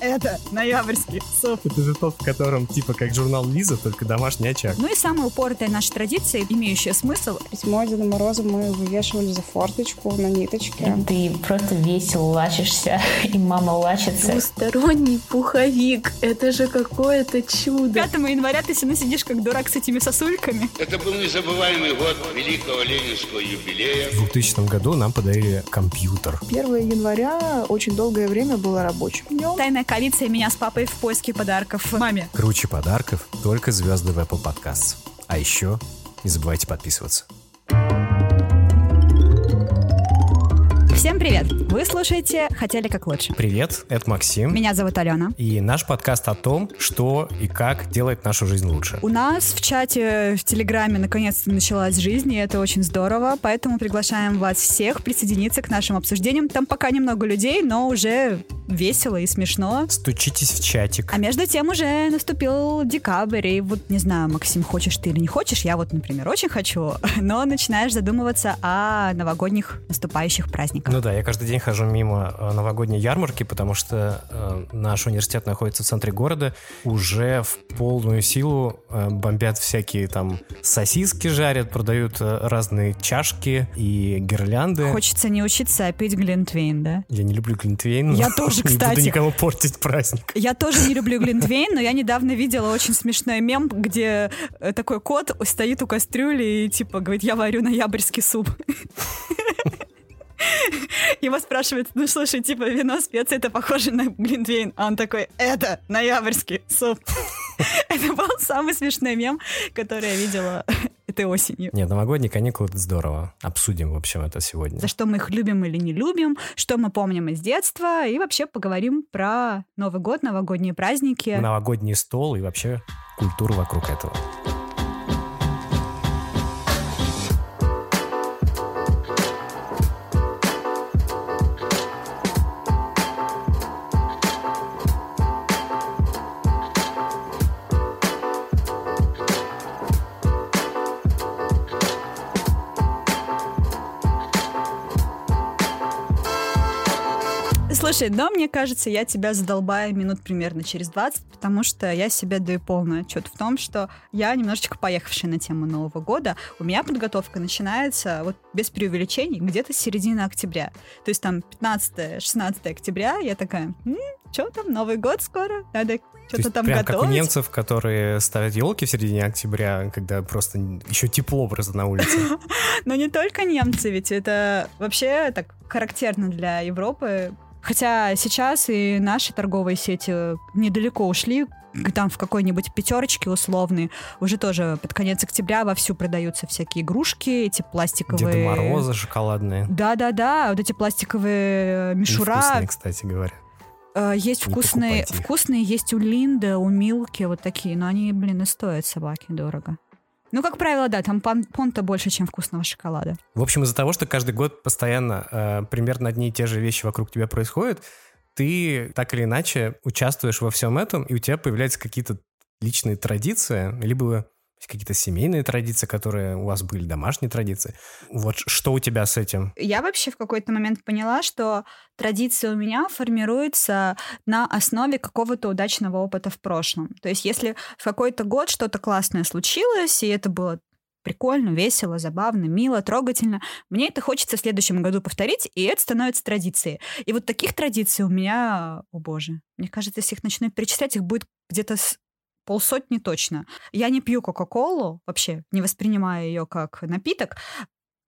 Это ноябрьский суп. Это же тот, в котором типа как журнал Лиза, только домашний очаг. Ну и самая упоротая наша традиция, имеющая смысл. Письмо Деда Мороза мы вывешивали за форточку на ниточке. Ты просто весело лачишься, и мама лачится. Двусторонний пуховик. Это же какое-то чудо. 5 января ты всегда сидишь как дурак с этими сосульками. Это был незабываемый год великого ленинского юбилея. В 2000 году нам подарили компьютер. 1 января очень долгое время было рабочим днем. Тайная коалиция меня с папой в поиске подарков маме. Круче подарков только звезды в Apple Podcasts. А еще не забывайте подписываться. Всем привет! Вы слушаете «Хотели как лучше». Привет, это Максим. Меня зовут Алена. И наш подкаст о том, что и как делает нашу жизнь лучше. У нас в чате в Телеграме наконец-то началась жизнь, и это очень здорово, поэтому приглашаем вас всех присоединиться к нашим обсуждениям. Там пока немного людей, но уже весело и смешно. Стучитесь в чатик. А между тем уже наступил декабрь, и вот, не знаю, Максим, хочешь ты или не хочешь, я вот, например, очень хочу, но начинаешь задумываться о новогодних наступающих праздниках. Ну да, я каждый день хожу мимо э, новогодней ярмарки, потому что э, наш университет находится в центре города. Уже в полную силу э, бомбят всякие там сосиски жарят, продают э, разные чашки и гирлянды. Хочется не учиться, а пить глинтвейн, да? Я не люблю глинтвейн. Я тоже, Не кстати. буду никому портить праздник. Я тоже не люблю глинтвейн, но я недавно видела очень смешной мем, где э, такой кот стоит у кастрюли и типа говорит, я варю ноябрьский суп. Его спрашивают, ну слушай, типа вино, специи, это похоже на глинтвейн. А он такой, это ноябрьский суп. Это был самый смешной мем, который я видела этой осенью. Нет, новогодние каникулы — это здорово. Обсудим, в общем, это сегодня. За что мы их любим или не любим, что мы помним из детства, и вообще поговорим про Новый год, новогодние праздники. Новогодний стол и вообще культуру вокруг этого. Слушай, но мне кажется, я тебя задолбаю минут примерно через 20, потому что я себе даю полный отчет в том, что я немножечко поехавшая на тему Нового года. У меня подготовка начинается, вот без преувеличений, где-то с середины октября. То есть там 15-16 октября я такая, что там, Новый год скоро, надо То что-то там прям готовить. как у немцев, которые ставят елки в середине октября, когда просто еще тепло просто на улице. Но не только немцы, ведь это вообще так характерно для Европы. Хотя сейчас и наши торговые сети недалеко ушли, там в какой-нибудь пятерочке условной, уже тоже под конец октября вовсю продаются всякие игрушки, эти пластиковые... Деда Мороза шоколадные. Да-да-да, вот эти пластиковые И мишура. вкусные, кстати говоря. Э, Есть Не вкусные, вкусные есть у Линда, у Милки, вот такие, но они, блин, и стоят собаки дорого. Ну, как правило, да, там пон- понта больше, чем вкусного шоколада. В общем, из-за того, что каждый год постоянно э, примерно одни и те же вещи вокруг тебя происходят, ты так или иначе участвуешь во всем этом, и у тебя появляются какие-то личные традиции, либо какие-то семейные традиции, которые у вас были, домашние традиции. Вот что у тебя с этим? Я вообще в какой-то момент поняла, что традиция у меня формируется на основе какого-то удачного опыта в прошлом. То есть если в какой-то год что-то классное случилось, и это было прикольно, весело, забавно, мило, трогательно. Мне это хочется в следующем году повторить, и это становится традицией. И вот таких традиций у меня, о боже, мне кажется, если их начну перечислять, их будет где-то полсотни точно. Я не пью Кока-Колу, вообще не воспринимаю ее как напиток,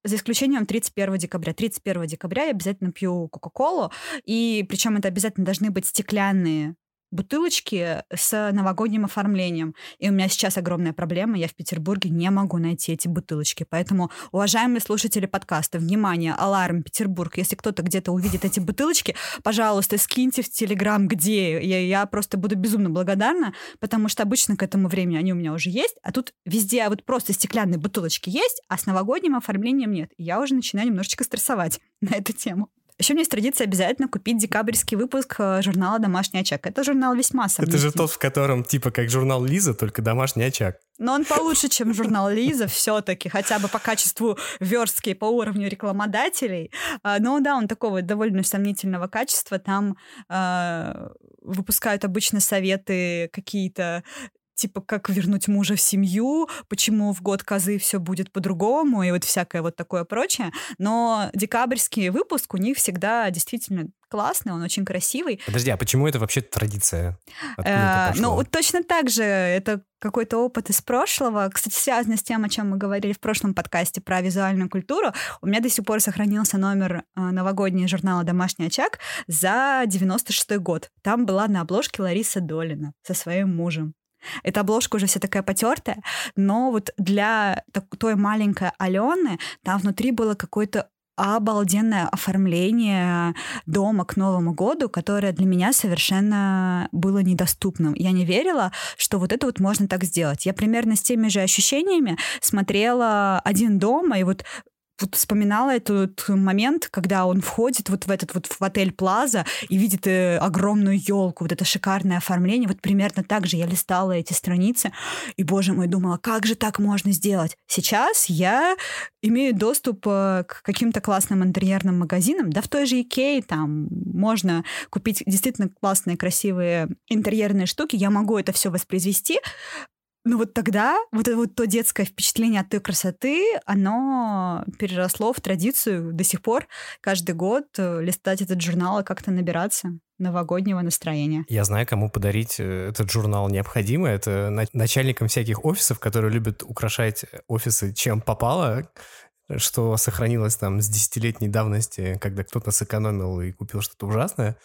за исключением 31 декабря. 31 декабря я обязательно пью Кока-Колу, и причем это обязательно должны быть стеклянные бутылочки с новогодним оформлением. И у меня сейчас огромная проблема, я в Петербурге не могу найти эти бутылочки. Поэтому, уважаемые слушатели подкаста, внимание, аларм, Петербург, если кто-то где-то увидит эти бутылочки, пожалуйста, скиньте в Телеграм, где. Я, я просто буду безумно благодарна, потому что обычно к этому времени они у меня уже есть, а тут везде вот просто стеклянные бутылочки есть, а с новогодним оформлением нет. И я уже начинаю немножечко стрессовать на эту тему. Еще у меня есть традиция обязательно купить декабрьский выпуск э, журнала «Домашний очаг». Это журнал весьма Это совместим. же тот, в котором типа как журнал Лиза, только домашний очаг. Но он получше, чем журнал Лиза все-таки, хотя бы по качеству верстки и по уровню рекламодателей. А, Но да, он такого довольно сомнительного качества. Там а, выпускают обычно советы какие-то типа как вернуть мужа в семью, почему в год козы все будет по-другому и вот всякое вот такое прочее. Но декабрьский выпуск у них всегда действительно классный, он очень красивый. Подожди, а почему это вообще традиция? Э? Ну, вот точно так же это какой-то опыт из прошлого. Кстати, связано с тем, о чем мы говорили в прошлом подкасте про визуальную культуру. У меня до сих пор сохранился номер э, новогоднего журнала «Домашний очаг» за 96 год. Там была на обложке Лариса Долина со своим мужем. Эта обложка уже вся такая потертая, но вот для той маленькой Алены там внутри было какое-то обалденное оформление дома к Новому году, которое для меня совершенно было недоступным. Я не верила, что вот это вот можно так сделать. Я примерно с теми же ощущениями смотрела «Один дома», и вот вот вспоминала этот момент, когда он входит вот в этот вот в отель Плаза и видит э, огромную елку, вот это шикарное оформление. Вот примерно так же я листала эти страницы и, боже мой, думала, как же так можно сделать? Сейчас я имею доступ э, к каким-то классным интерьерным магазинам, да в той же Икее там можно купить действительно классные, красивые интерьерные штуки, я могу это все воспроизвести, но вот тогда вот это вот то детское впечатление от той красоты, оно переросло в традицию до сих пор каждый год э, листать этот журнал и как-то набираться новогоднего настроения. Я знаю, кому подарить э, этот журнал необходимо. Это на- начальникам всяких офисов, которые любят украшать офисы чем попало, что сохранилось там с десятилетней давности, когда кто-то сэкономил и купил что-то ужасное.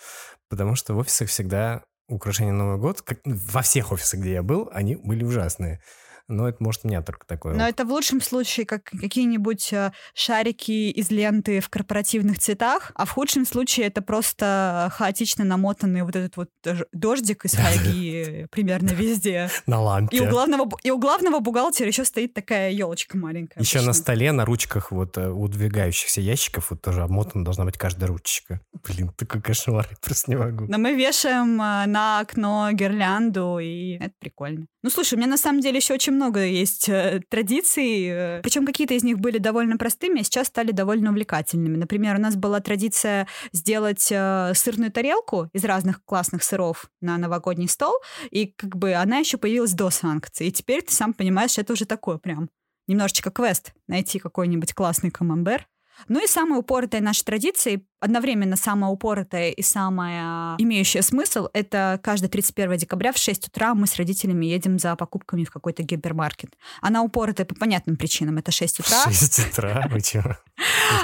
Потому что в офисах всегда украшения на Новый год, как во всех офисах, где я был, они были ужасные. Но это может у меня только такое. Но это в лучшем случае как какие-нибудь э, шарики из ленты в корпоративных цветах, а в худшем случае это просто хаотично намотанный вот этот вот дож- дождик из фольги примерно везде. На лампе. И у главного, и у главного бухгалтера еще стоит такая елочка маленькая. Еще на обычно. столе, на ручках вот э, у двигающихся ящиков вот тоже обмотана должна быть каждая ручечка. Блин, такой кошмар, я просто не могу. Но мы вешаем э, на окно гирлянду, и это прикольно. Ну, слушай, у меня на самом деле еще очень много есть э, традиций, причем какие-то из них были довольно простыми, а сейчас стали довольно увлекательными. Например, у нас была традиция сделать э, сырную тарелку из разных классных сыров на новогодний стол, и как бы она еще появилась до санкций. И теперь ты сам понимаешь, это уже такое прям немножечко квест найти какой-нибудь классный камамбер. Ну и самая упоротая наша традиция, одновременно самая упоротая и самая имеющая смысл, это каждое 31 декабря в 6 утра мы с родителями едем за покупками в какой-то гипермаркет. Она упоротая по понятным причинам, это 6 утра. В 6 утра, вы чего?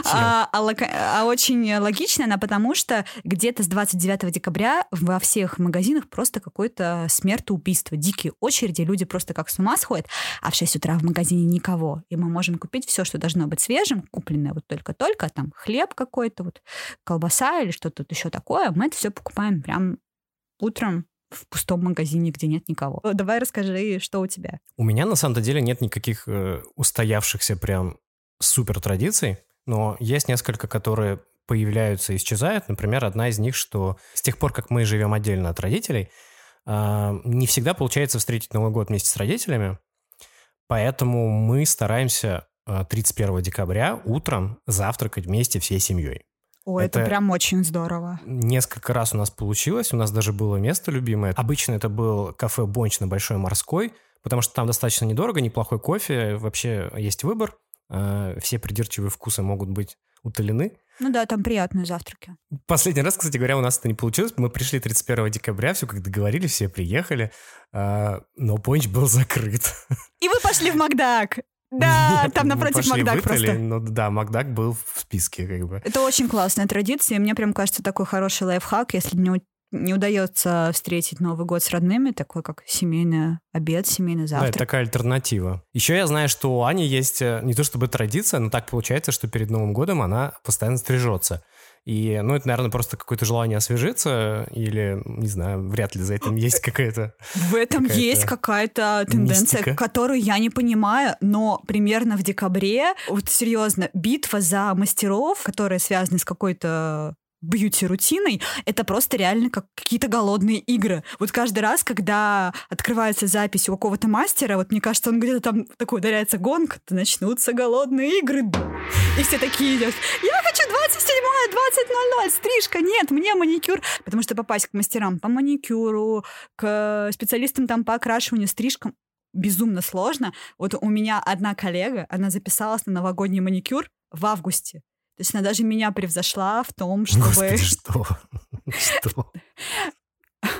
А, а а очень логично она, потому что где-то с 29 декабря во всех магазинах просто какое-то смертоубийство, дикие очереди, люди просто как с ума сходят, а в 6 утра в магазине никого, и мы можем купить все, что должно быть свежим, купленное вот только-только, там хлеб какой-то, вот колбаса или что-то еще такое, мы это все покупаем прям утром в пустом магазине, где нет никого. Давай расскажи, что у тебя. У меня на самом-то деле нет никаких э, устоявшихся прям супер традиций, но есть несколько, которые появляются и исчезают. Например, одна из них, что с тех пор, как мы живем отдельно от родителей, а, не всегда получается встретить Новый год вместе с родителями, поэтому мы стараемся а, 31 декабря утром завтракать вместе всей семьей. О, это, Это- прям очень здорово. Несколько раз у нас получилось, у нас даже было место любимое. Обычно это был кафе «Бонч» на Большой Морской, потому что там достаточно недорого, неплохой кофе, вообще есть выбор. Э, Все придирчивые вкусы могут быть утолены. Ну да, там приятные завтраки. Последний раз, кстати говоря, у нас это не получилось. Мы пришли 31 декабря, все как договорились, все приехали, э, но «Бонч» был закрыт. И вы пошли в Макдак. Да, там мы напротив Макдак просто. Но да, Макдак был в списке как бы. Это очень классная традиция, и мне прям кажется такой хороший лайфхак, если не, не удается встретить Новый год с родными, такой как семейный обед, семейный Да, это завтрак. такая альтернатива. Еще я знаю, что у Ани есть э, не то чтобы традиция, но так получается, что перед Новым годом она постоянно стрижется. И, ну, это, наверное, просто какое-то желание освежиться, или, не знаю, вряд ли за этим есть какая-то... В этом какая-то есть какая-то тенденция, мистика. которую я не понимаю, но примерно в декабре, вот серьезно, битва за мастеров, которая связана с какой-то бьюти-рутиной, это просто реально как какие-то голодные игры. Вот каждый раз, когда открывается запись у какого-то мастера, вот мне кажется, он где-то там такой ударяется гонг, то начнутся голодные игры. И все такие идут, я хочу 27 20.00, стрижка, нет, мне маникюр. Потому что попасть к мастерам по маникюру, к специалистам там по окрашиванию, стрижкам, безумно сложно. Вот у меня одна коллега, она записалась на новогодний маникюр в августе. То есть она даже меня превзошла в том, чтобы... Господи, что? Что?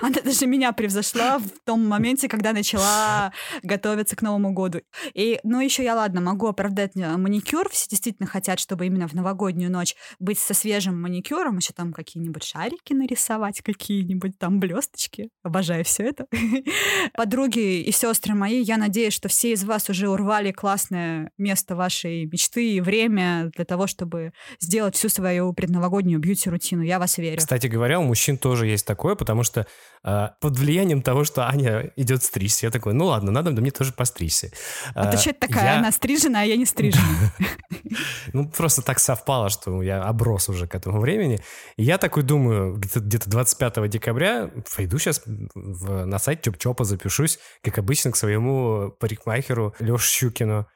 Она даже меня превзошла в том моменте, когда начала готовиться к Новому году. И, ну, еще я, ладно, могу оправдать э, маникюр. Все действительно хотят, чтобы именно в новогоднюю ночь быть со свежим маникюром, еще там какие-нибудь шарики нарисовать, какие-нибудь там блесточки. Обожаю все это. Подруги и сестры мои, я надеюсь, что все из вас уже урвали классное место вашей мечты и время для того, чтобы сделать всю свою предновогоднюю бьюти-рутину. Я вас верю. Кстати говоря, у мужчин тоже есть такое, потому что под влиянием того, что Аня идет стричься, я такой, ну ладно, надо мне тоже постричься. А ты Э, что это такая? я- Она стрижена, а я не стрижена. Ну, просто так совпало, что я оброс уже к этому времени. И я такой думаю, где-то, где-то 25 декабря пойду сейчас на сайт Чоп-Чопа запишусь, как обычно, к своему парикмахеру Леше Щукину.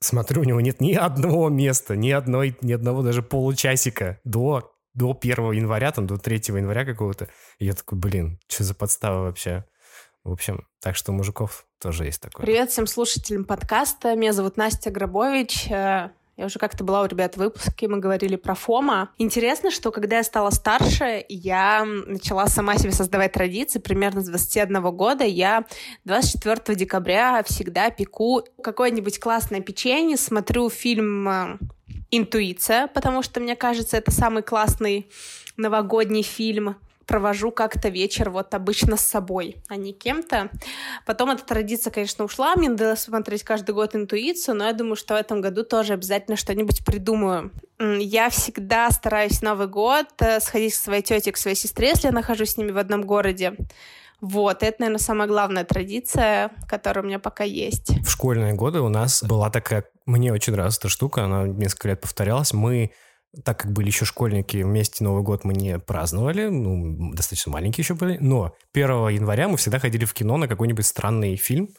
Смотрю, у него нет ни одного места, ни, одной, ни одного даже получасика до, до 1 января, там, до 3 января какого-то. И я такой, блин, что за подстава вообще? В общем, так что у мужиков тоже есть такое. Привет всем слушателям подкаста. Меня зовут Настя Грабович. Э, Я уже как-то была у ребят в выпуске, мы говорили про ФОМа. Интересно, что когда я стала старше, я начала сама себе создавать традиции. Примерно с 21 года я 24 декабря всегда пеку какое-нибудь классное печенье, смотрю фильм э, «Интуиция», потому что, мне кажется, это самый классный новогодний фильм провожу как-то вечер вот обычно с собой, а не кем-то. Потом эта традиция, конечно, ушла. Мне надо смотреть каждый год интуицию, но я думаю, что в этом году тоже обязательно что-нибудь придумаю. Я всегда стараюсь Новый год э, сходить к своей тете, к своей сестре, если я нахожусь с ними в одном городе. Вот, это, наверное, самая главная традиция, которая у меня пока есть. В школьные годы у нас была такая, мне очень нравилась эта штука, она несколько лет повторялась. Мы, так как были еще школьники, вместе Новый год мы не праздновали, ну, достаточно маленькие еще были, но 1 января мы всегда ходили в кино на какой-нибудь странный фильм,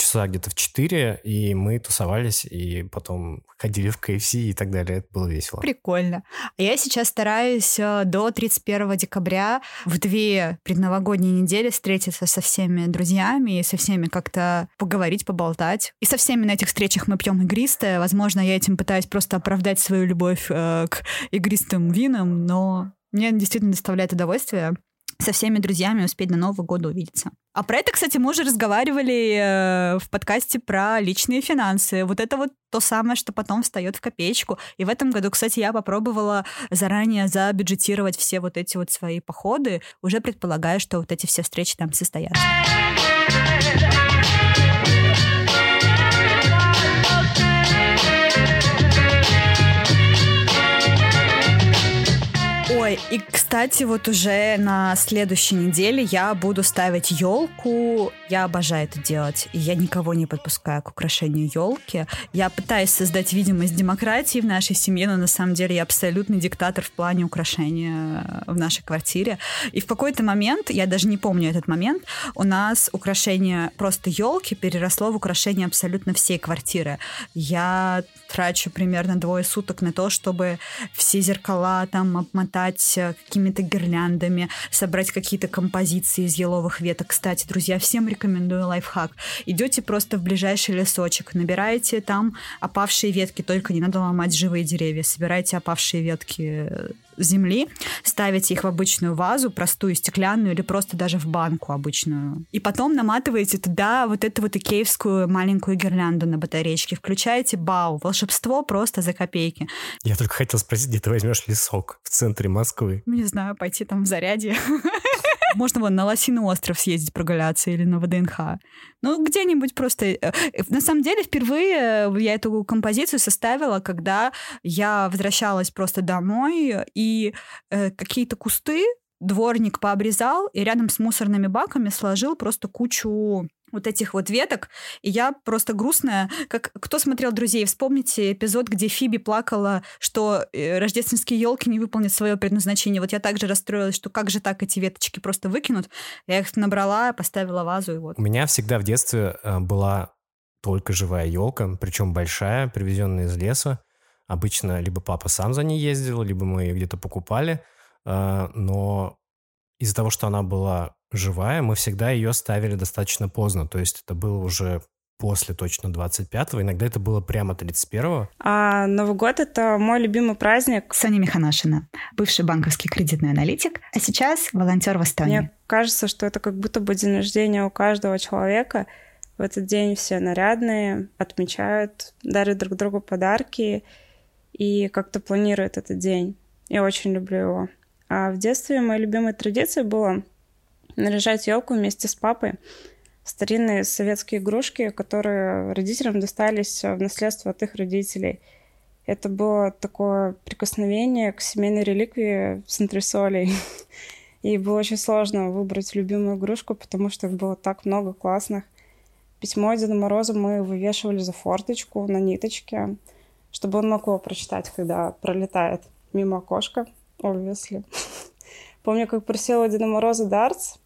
часа где-то в 4, и мы тусовались, и потом ходили в КФС и так далее. Это было весело. Прикольно. А я сейчас стараюсь э, до 31 декабря в две предновогодние недели встретиться со всеми друзьями и со всеми как-то поговорить, поболтать. И со всеми на этих встречах мы пьем игристое. Возможно, я этим пытаюсь просто оправдать свою любовь э, к игристым винам, но мне действительно доставляет удовольствие со всеми друзьями успеть до Нового года увидеться. А про это, кстати, мы уже разговаривали э, в подкасте про личные финансы. Вот это вот то самое, что потом встает в копеечку. И в этом году, кстати, я попробовала заранее забюджетировать все вот эти вот свои походы, уже предполагая, что вот эти все встречи там состоятся. Кстати, вот уже на следующей неделе я буду ставить елку. Я обожаю это делать. И я никого не подпускаю к украшению елки. Я пытаюсь создать видимость демократии в нашей семье, но на самом деле я абсолютный диктатор в плане украшения в нашей квартире. И в какой-то момент, я даже не помню этот момент, у нас украшение просто елки переросло в украшение абсолютно всей квартиры. Я трачу примерно двое суток на то, чтобы все зеркала там обмотать э, какими-то гирляндами, собрать какие-то композиции из еловых веток. Кстати, друзья, всем рекомендую лайфхак. Идете просто в ближайший лесочек, набираете там опавшие ветки, только не надо ломать живые деревья, собираете опавшие ветки э, земли, ставите их в обычную вазу, простую стеклянную или просто даже в банку обычную. И потом наматываете туда вот эту вот икеевскую маленькую гирлянду на батареечке, включаете бау, волшебство просто за копейки. Я только хотел спросить, где ты возьмешь лесок в центре Москвы? Не знаю, пойти там в заряде. Можно вон на Лосиный остров съездить прогуляться или на ВДНХ. Ну, где-нибудь просто... э, На самом деле, впервые э, я эту композицию составила, когда я возвращалась просто домой, и э, какие-то кусты дворник пообрезал и рядом с мусорными баками сложил просто кучу вот этих вот веток, и я просто грустная. Как кто смотрел «Друзей», вспомните эпизод, где Фиби плакала, что э, рождественские елки не выполнят свое предназначение. Вот я также расстроилась, что как же так эти веточки просто выкинут. Я их набрала, поставила вазу, и вот. У меня всегда в детстве э, была только живая елка, причем большая, привезенная из леса. Обычно либо папа сам за ней ездил, либо мы ее где-то покупали. Э, но из-за того, что она была живая, мы всегда ее ставили достаточно поздно. То есть это было уже после точно 25-го, иногда это было прямо 31-го. А Новый год — это мой любимый праздник. Соня Миханашина, бывший банковский кредитный аналитик, а сейчас волонтер в Эстонии. Мне кажется, что это как будто бы день рождения у каждого человека. В этот день все нарядные, отмечают, дарят друг другу подарки и как-то планируют этот день. Я очень люблю его. А в детстве моей любимой традицией было наряжать елку вместе с папой. Старинные советские игрушки, которые родителям достались в наследство от их родителей. Это было такое прикосновение к семейной реликвии с антресолей. И было очень сложно выбрать любимую игрушку, потому что их было так много классных. Письмо Деда Мороза мы вывешивали за форточку на ниточке, чтобы он мог его прочитать, когда пролетает мимо окошка obviously. Помню, как просила Деда Мороза дартс,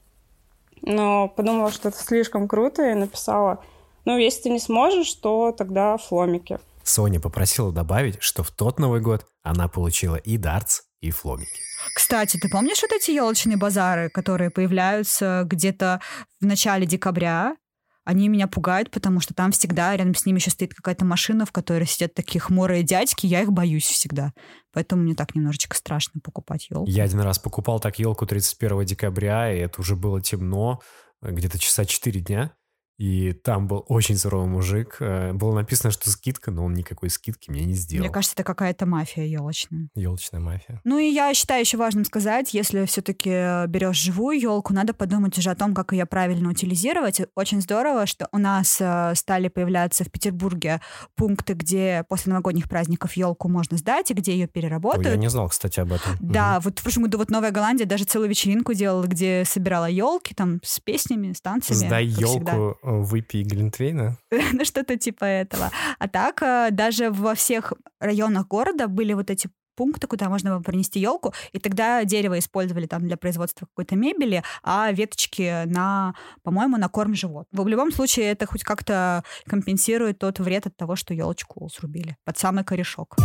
но подумала, что это слишком круто, и написала, ну, если ты не сможешь, то тогда фломики. Соня попросила добавить, что в тот Новый год она получила и дартс, и фломики. Кстати, ты помнишь вот эти елочные базары, которые появляются где-то в начале декабря? Они меня пугают, потому что там всегда рядом с ними еще стоит какая-то машина, в которой сидят такие хмурые дядьки, я их боюсь всегда. Поэтому мне так немножечко страшно покупать елку. Я один раз покупал так елку 31 декабря, и это уже было темно, где-то часа 4 дня. И там был очень суровый мужик. Э, было написано, что скидка, но он никакой скидки мне не сделал. Мне кажется, это какая-то мафия елочная. Елочная мафия. Ну и я считаю еще важным сказать, если все-таки э, берешь живую елку, надо подумать уже о том, как ее правильно утилизировать. Очень здорово, что у нас э, стали появляться в Петербурге пункты, где после новогодних праздников елку можно сдать и где ее переработают. Ой, я не знал, кстати, об этом. Да, угу. вот в прошлом году вот Новая Голландия даже целую вечеринку делала, где собирала елки там с песнями, с танцами. Сдай елку выпей Глинтвейна? ну, что-то типа этого. А так, э, даже во всех районах города были вот эти пункты, куда можно было принести елку, и тогда дерево использовали там для производства какой-то мебели, а веточки на, по-моему, на корм живот. В любом случае это хоть как-то компенсирует тот вред от того, что елочку срубили под самый корешок.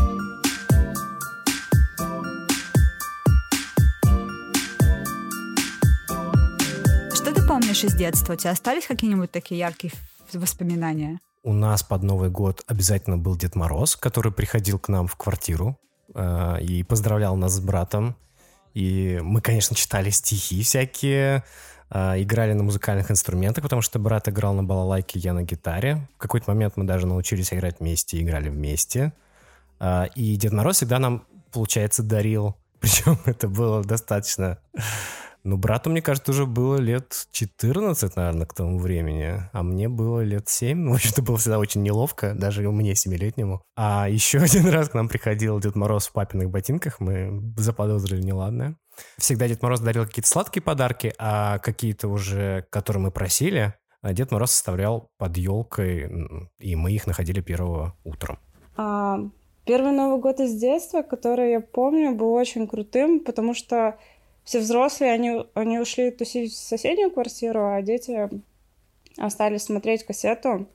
Помнишь из детства? У тебя остались какие-нибудь такие яркие воспоминания? У нас под Новый год обязательно был Дед Мороз, который приходил к нам в квартиру э, и поздравлял нас с братом. И мы, конечно, читали стихи всякие, э, играли на музыкальных инструментах, потому что брат играл на балалайке, я на гитаре. В какой-то момент мы даже научились играть вместе, играли вместе. Э, и Дед Мороз всегда нам, получается, дарил. Причем это было достаточно ну, брату, мне кажется, уже было лет 14, наверное, к тому времени, а мне было лет 7. Ну, в общем, это было всегда очень неловко, даже мне, семилетнему. А еще один раз к нам приходил Дед Мороз в папиных ботинках, мы заподозрили неладное. Всегда Дед Мороз дарил какие-то сладкие подарки, а какие-то уже, которые мы просили, а Дед Мороз составлял под елкой, и мы их находили первого утром. А, первый Новый год из детства, который я помню, был очень крутым, потому что все взрослые, они, они ушли тусить в соседнюю квартиру, а дети остались смотреть кассету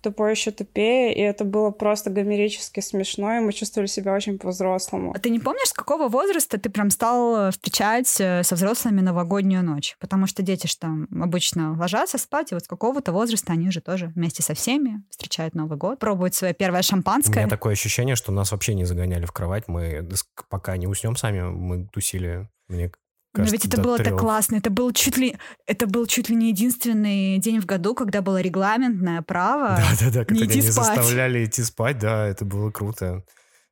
тупой еще тупее, и это было просто гомерически смешно, и мы чувствовали себя очень по-взрослому. А ты не помнишь, с какого возраста ты прям стал встречать э, со взрослыми новогоднюю ночь? Потому что дети же там обычно ложатся спать, и вот с какого-то возраста они уже тоже вместе со всеми встречают Новый год, пробуют свое первое шампанское. У меня такое ощущение, что нас вообще не загоняли в кровать, мы пока не уснем сами, мы тусили мне Кажется, Но ведь это было трех. так классно. Это был чуть ли это был чуть ли не единственный день в году, когда было регламентное право. Да, да, да, когда не заставляли идти спать, да, это было круто.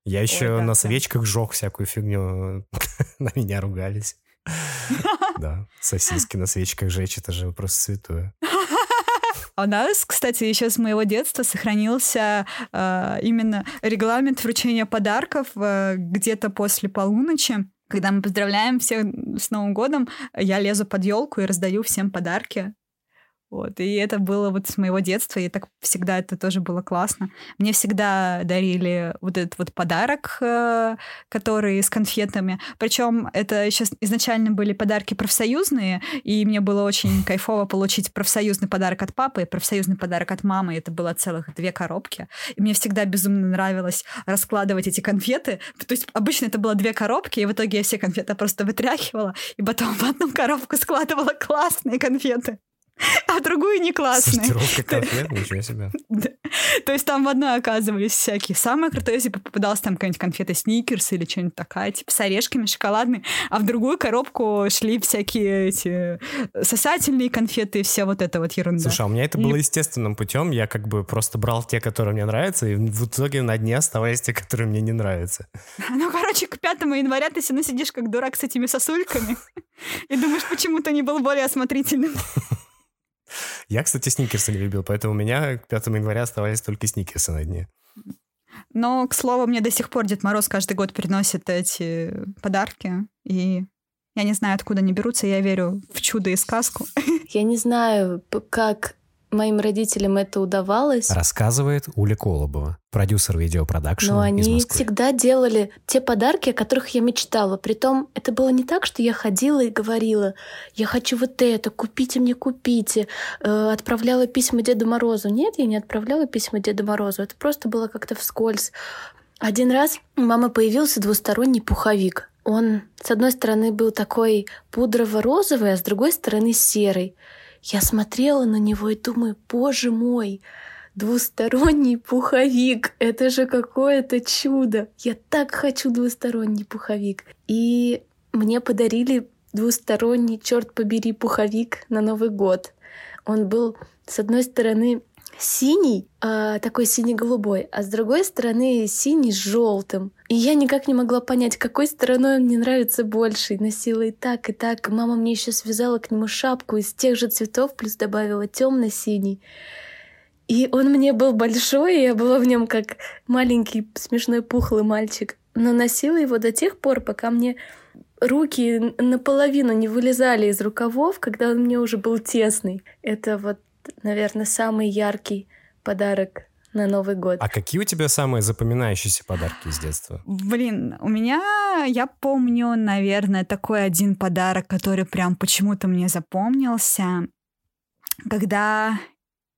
Я еще Ой, да, на свечках да. жег всякую фигню, на меня ругались. Да, сосиски на свечках жечь, это же просто святое. А у нас, кстати, еще с моего детства сохранился э, именно регламент вручения подарков э, где-то после полуночи. Когда мы поздравляем всех с Новым годом, я лезу под елку и раздаю всем подарки. Вот, и это было вот с моего детства, и так всегда это тоже было классно. Мне всегда дарили вот этот вот подарок, э, который с конфетами. Причем это еще изначально были подарки профсоюзные, и мне было очень кайфово получить профсоюзный подарок от папы и профсоюзный подарок от мамы. Это было целых две коробки. И мне всегда безумно нравилось раскладывать эти конфеты. То есть обычно это было две коробки, и в итоге я все конфеты просто вытряхивала, и потом в одну коробку складывала классные конфеты. а другую не классные. Сортировка конфет, ничего себе. То есть там в одной оказывались всякие. Самое крутое, если попадалась там какая-нибудь конфета Сникерс или что-нибудь такая, типа с орешками шоколадной, а в другую коробку шли всякие эти сосательные конфеты и вся вот эта вот ерунда. Слушай, а у меня это было естественным путем. Я как бы просто брал те, которые мне нравятся, и в итоге на дне оставались те, которые мне не нравятся. Ну, короче, к 5 января ты все равно сидишь как дурак с этими сосульками и думаешь, почему ты не был более осмотрительным. Я, кстати, сникерсы не любил, поэтому у меня к 5 января оставались только сникерсы на дне. Но, к слову, мне до сих пор Дед Мороз каждый год приносит эти подарки, и я не знаю, откуда они берутся, я верю в чудо и сказку. Я не знаю, как моим родителям это удавалось. Рассказывает Уля Колобова, продюсер видеопродакшена Но они из Москвы. всегда делали те подарки, о которых я мечтала. Притом это было не так, что я ходила и говорила, я хочу вот это, купите мне, купите. Э, отправляла письма Деду Морозу. Нет, я не отправляла письма Деду Морозу. Это просто было как-то вскользь. Один раз у мамы появился двусторонний пуховик. Он, с одной стороны, был такой пудрово-розовый, а с другой стороны серый. Я смотрела на него и думаю, боже мой, двусторонний пуховик, это же какое-то чудо. Я так хочу двусторонний пуховик. И мне подарили двусторонний, черт побери, пуховик на Новый год. Он был, с одной стороны, синий, а, такой синий-голубой, а с другой стороны синий с желтым. И я никак не могла понять, какой стороной он мне нравится больше. И носила и так, и так. Мама мне еще связала к нему шапку из тех же цветов, плюс добавила темно-синий. И он мне был большой, и я была в нем как маленький смешной пухлый мальчик. Но носила его до тех пор, пока мне руки наполовину не вылезали из рукавов, когда он мне уже был тесный. Это вот наверное, самый яркий подарок на Новый год. А какие у тебя самые запоминающиеся подарки из детства? Блин, у меня, я помню, наверное, такой один подарок, который прям почему-то мне запомнился, когда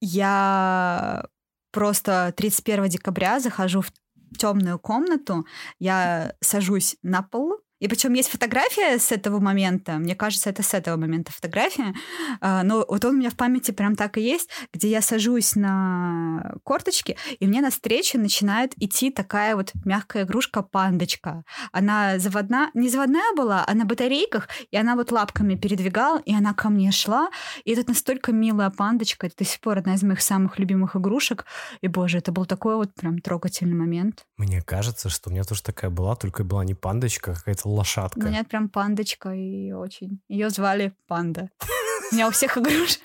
я просто 31 декабря захожу в темную комнату, я сажусь на пол, и причем есть фотография с этого момента, мне кажется, это с этого момента фотография, а, но вот он у меня в памяти прям так и есть, где я сажусь на корточки, и мне на встрече начинает идти такая вот мягкая игрушка-пандочка. Она заводна, не заводная была, а на батарейках, и она вот лапками передвигала, и она ко мне шла, и это настолько милая пандочка, это до сих пор одна из моих самых любимых игрушек, и, боже, это был такой вот прям трогательный момент. Мне кажется, что у меня тоже такая была, только была не пандочка, а какая-то лошадка. У меня прям пандочка, и очень. Ее звали Панда. У меня у всех игрушек...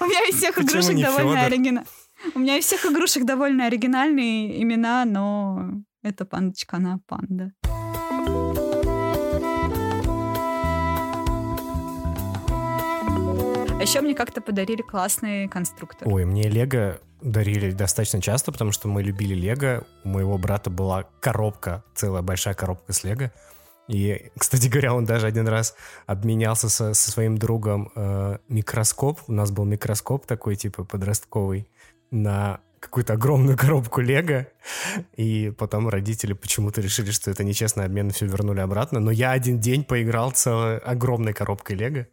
У меня из всех игрушек довольно оригинальные. У меня из всех игрушек довольно оригинальные имена, но эта пандочка, она панда. А еще мне как-то подарили классный конструктор. Ой, мне Лего дарили достаточно часто, потому что мы любили Лего. У моего брата была коробка, целая большая коробка с Лего. И, кстати говоря, он даже один раз обменялся со, со своим другом э, микроскоп. У нас был микроскоп такой, типа, подростковый, на какую-то огромную коробку Лего. И потом родители почему-то решили, что это нечестный обмен, и все вернули обратно. Но я один день поиграл целой огромной коробкой Лего.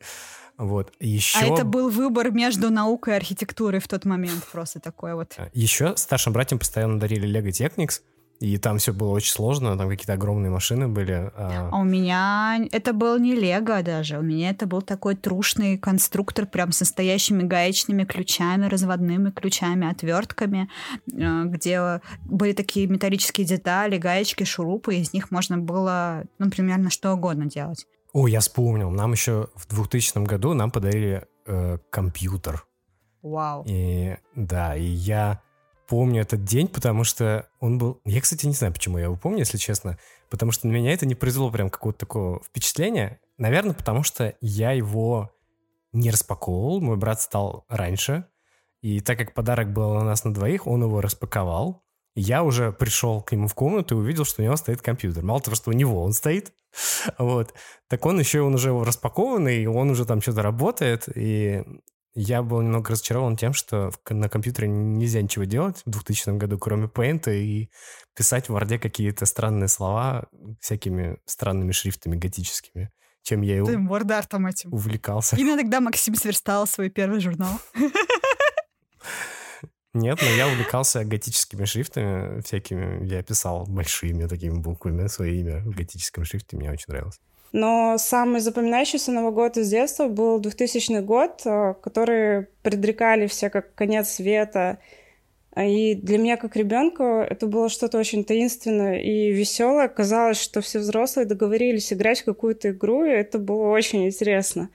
Вот. Еще... А это был выбор между наукой и архитектурой в тот момент, просто такой вот. А, Еще старшим братьям постоянно дарили Lego Technics, и там все было очень сложно, там какие-то огромные машины были. А... а у меня это был не Лего даже, у меня это был такой трушный конструктор прям с настоящими гаечными ключами, разводными ключами, отвертками, э, где были такие металлические детали, гаечки, шурупы, из них можно было, ну, примерно что угодно делать. О, я вспомнил. Нам еще в 2000 году нам подарили э, компьютер. Вау. И да, и я помню этот день, потому что он был... Я, кстати, не знаю, почему я его помню, если честно. потому что на меня это не произвело прям какого-то такого впечатления. Наверное, потому что я его не распаковывал, мой брат стал раньше, и так как подарок был у нас на двоих, он его распаковал. Я уже пришел к нему в комнату и увидел, что у него стоит компьютер. Мало того, что у него он стоит, вот, так он еще, он уже распакованный, он уже там что-то работает, и я был немного разочарован тем, что на компьютере нельзя ничего делать в 2000 году, кроме Paint, и писать в Word какие-то странные слова всякими странными шрифтами готическими, чем я и Ты вордартом этим. увлекался. Именно тогда Максим сверстал свой первый журнал. Нет, но я увлекался готическими шрифтами всякими. Я писал большими такими буквами свое имя в готическом шрифте, мне очень нравилось. Но самый запоминающийся Новый год из детства был 2000 год, э, который предрекали все как конец света. И для меня, как ребенка, это было что-то очень таинственное и веселое. Казалось, что все взрослые договорились играть в какую-то игру, и это было очень интересно.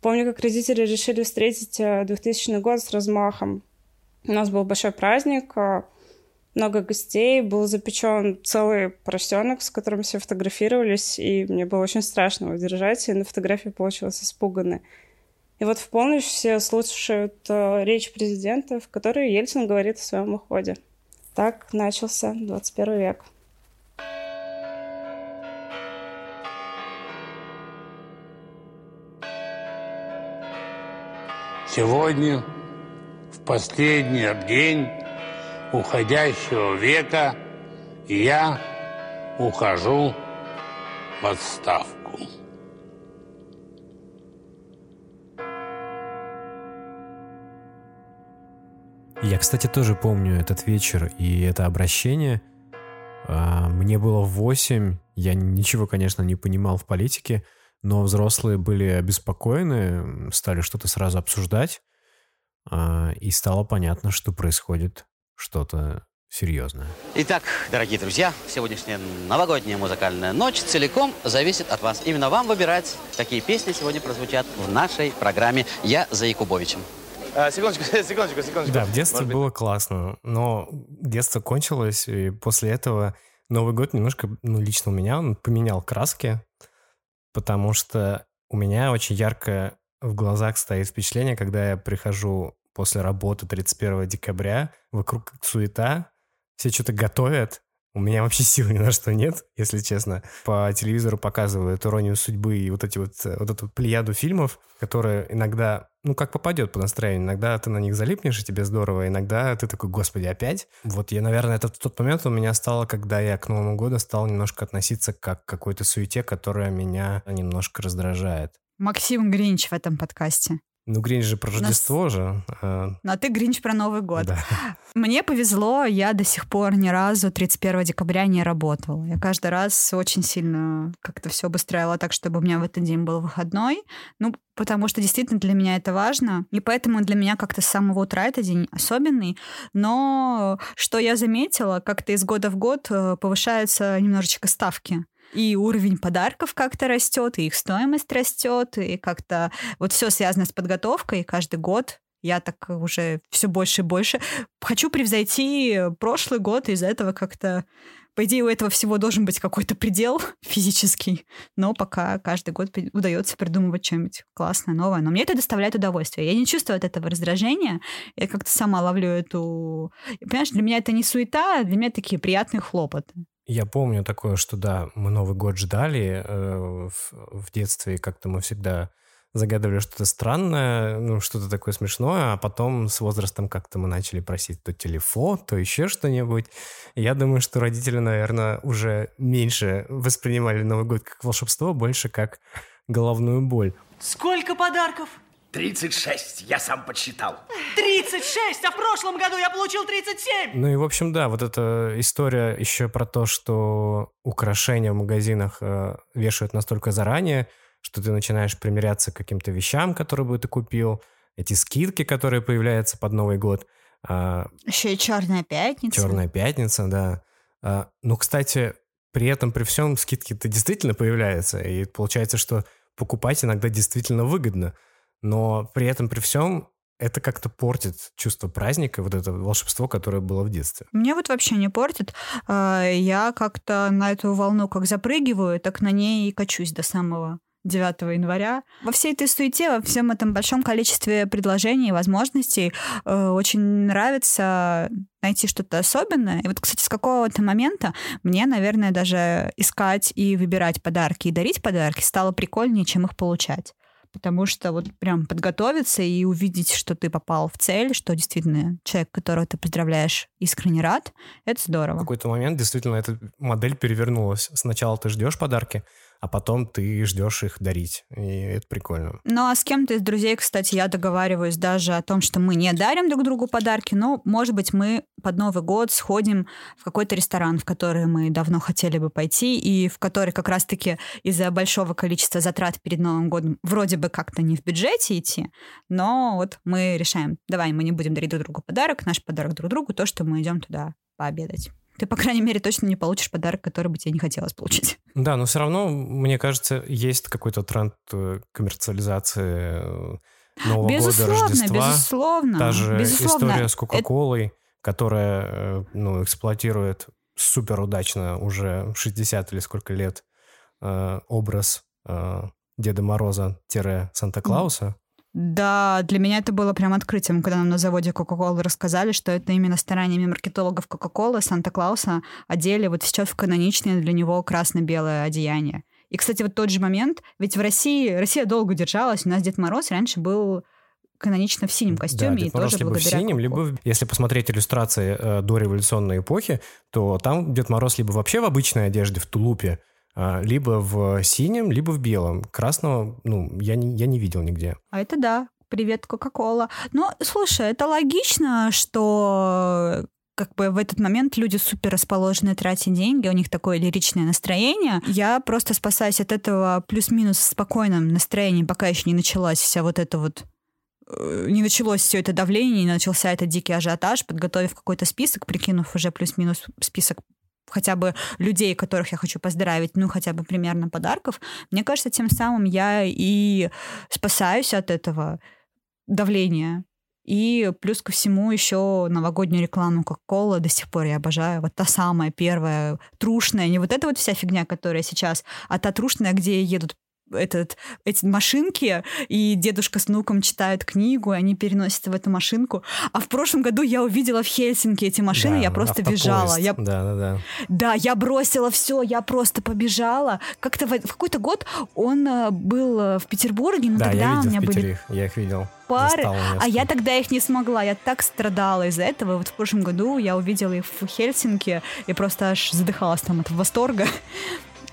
Помню, как родители решили встретить 2000 э, год с размахом. У нас был большой праздник, э, много гостей, был запечен целый поросенок, с которым все фотографировались, и мне было очень страшно его держать, и на фотографии получилось испуганной. И вот в полночь все слушают э, речь президента, в которой Ельцин говорит о своем уходе. Так начался 21 век. Сегодня, последний день уходящего века, я ухожу в отставку. Я, кстати, тоже помню этот вечер и это обращение. А, мне было 8, я ничего, конечно, не понимал в политике, но взрослые были обеспокоены, стали что-то сразу обсуждать, и стало понятно, что происходит что-то серьезное. Итак, дорогие друзья, сегодняшняя новогодняя музыкальная ночь целиком зависит от вас. Именно вам выбирать, какие песни сегодня прозвучат в нашей программе «Я за Якубовичем». А, секундочку, секундочку, секундочку. Да, в детстве Может было быть... классно, но детство кончилось, и после этого Новый год немножко, ну, лично у меня, он поменял краски, потому что у меня очень ярко в глазах стоит впечатление, когда я прихожу после работы 31 декабря, вокруг суета, все что-то готовят, у меня вообще сил ни на что нет, если честно. По телевизору показывают «Иронию судьбы» и вот эти вот, э, вот эту плеяду фильмов, которые иногда, ну, как попадет по настроению. Иногда ты на них залипнешь, и тебе здорово, иногда ты такой, господи, опять? Вот я, наверное, это тот момент у меня стало, когда я к Новому году стал немножко относиться как к какой-то суете, которая меня немножко раздражает. Максим Гринч в этом подкасте. Ну, Гринч же про Рождество Нас... же. А... Ну, а ты Гринч про Новый год. Да. Мне повезло, я до сих пор ни разу 31 декабря не работала. Я каждый раз очень сильно как-то все обустраивала так, чтобы у меня в этот день был выходной. Ну, потому что действительно для меня это важно. И поэтому для меня как-то с самого утра это день особенный. Но что я заметила, как-то из года в год э, повышаются немножечко ставки и уровень подарков как-то растет, и их стоимость растет, и как-то вот все связано с подготовкой, и каждый год я так уже все больше и больше хочу превзойти прошлый год, из-за этого как-то по идее, у этого всего должен быть какой-то предел физический, но пока каждый год удается придумывать что-нибудь классное, новое. Но мне это доставляет удовольствие. Я не чувствую от этого раздражения. Я как-то сама ловлю эту... Понимаешь, для меня это не суета, а для меня такие приятные хлопоты. Я помню такое, что да, мы Новый год ждали э, в, в детстве, как-то мы всегда загадывали что-то странное, ну, что-то такое смешное, а потом с возрастом как-то мы начали просить то телефон, то еще что-нибудь. Я думаю, что родители, наверное, уже меньше воспринимали Новый год как волшебство, больше как головную боль. Сколько подарков? 36, я сам подсчитал. 36, а в прошлом году я получил 37. Ну и, в общем, да, вот эта история еще про то, что украшения в магазинах э, вешают настолько заранее, что ты начинаешь примиряться к каким-то вещам, которые бы ты купил, эти скидки, которые появляются под Новый год. А, еще и Черная пятница. Черная пятница, да. А, ну, кстати, при этом, при всем, скидки-то действительно появляются, и получается, что покупать иногда действительно выгодно. Но при этом, при всем, это как-то портит чувство праздника, вот это волшебство, которое было в детстве. Мне вот вообще не портит. А, я как-то на эту волну как запрыгиваю, так на ней и качусь до самого 9 января. Во всей этой суете, во всем этом большом количестве предложений и возможностей э, очень нравится найти что-то особенное. И вот, кстати, с какого-то момента мне, наверное, даже искать и выбирать подарки и дарить подарки стало прикольнее, чем их получать потому что вот прям подготовиться и увидеть, что ты попал в цель, что действительно человек, которого ты поздравляешь, искренне рад, это здорово. В какой-то момент действительно эта модель перевернулась. Сначала ты ждешь подарки, а потом ты ждешь их дарить. И это прикольно. Ну а с кем-то из друзей, кстати, я договариваюсь даже о том, что мы не дарим друг другу подарки, но, может быть, мы под Новый год сходим в какой-то ресторан, в который мы давно хотели бы пойти, и в который как раз-таки из-за большого количества затрат перед Новым годом вроде бы как-то не в бюджете идти, но вот мы решаем, давай мы не будем дарить друг другу подарок, наш подарок друг другу, то, что мы идем туда пообедать ты, по крайней мере, точно не получишь подарок, который бы тебе не хотелось получить. Да, но все равно, мне кажется, есть какой-то тренд э, коммерциализации э, Нового безусловно, года, Рождества. Безусловно, Та же безусловно. история с Кока-Колой, Это... которая э, ну, эксплуатирует супер удачно уже 60 или сколько лет образ Деда Мороза-Санта-Клауса. Да, для меня это было прям открытием, когда нам на заводе Coca-Cola рассказали, что это именно стараниями маркетологов Coca-Cola Санта-Клауса одели вот сейчас в каноничное для него красно-белое одеяние. И, кстати, вот тот же момент, ведь в России, Россия долго держалась, у нас Дед Мороз раньше был канонично в синем костюме да, Дед и Мороз тоже либо благодаря в синем, либо в... если посмотреть иллюстрации э, до революционной эпохи, то там Дед Мороз либо вообще в обычной одежде, в тулупе, либо в синем, либо в белом. Красного, ну, я не, я не видел нигде. А это да. Привет, Кока-Кола. Но, слушай, это логично, что как бы в этот момент люди супер расположены тратить деньги, у них такое лиричное настроение. Я просто спасаюсь от этого плюс-минус спокойном настроении, пока еще не началась вся вот эта вот э, не началось все это давление, не начался этот дикий ажиотаж, подготовив какой-то список, прикинув уже плюс-минус список хотя бы людей, которых я хочу поздравить, ну, хотя бы примерно подарков, мне кажется, тем самым я и спасаюсь от этого давления. И плюс ко всему еще новогоднюю рекламу Кока-Кола до сих пор я обожаю. Вот та самая первая, трушная, не вот эта вот вся фигня, которая сейчас, а та трушная, где едут этот, эти машинки, и дедушка с внуком читают книгу, и они переносятся в эту машинку. А в прошлом году я увидела в Хельсинки эти машины, да, я просто бежала. Я... Да, да, да. Да, я бросила все, я просто побежала. Как-то в, в какой-то год он э, был э, в Петербурге, но да, тогда я видел у меня в Питере были их, я их видел. пары, а я тогда их не смогла. Я так страдала из-за этого. Вот в прошлом году я увидела их в Хельсинки и просто аж задыхалась там от восторга.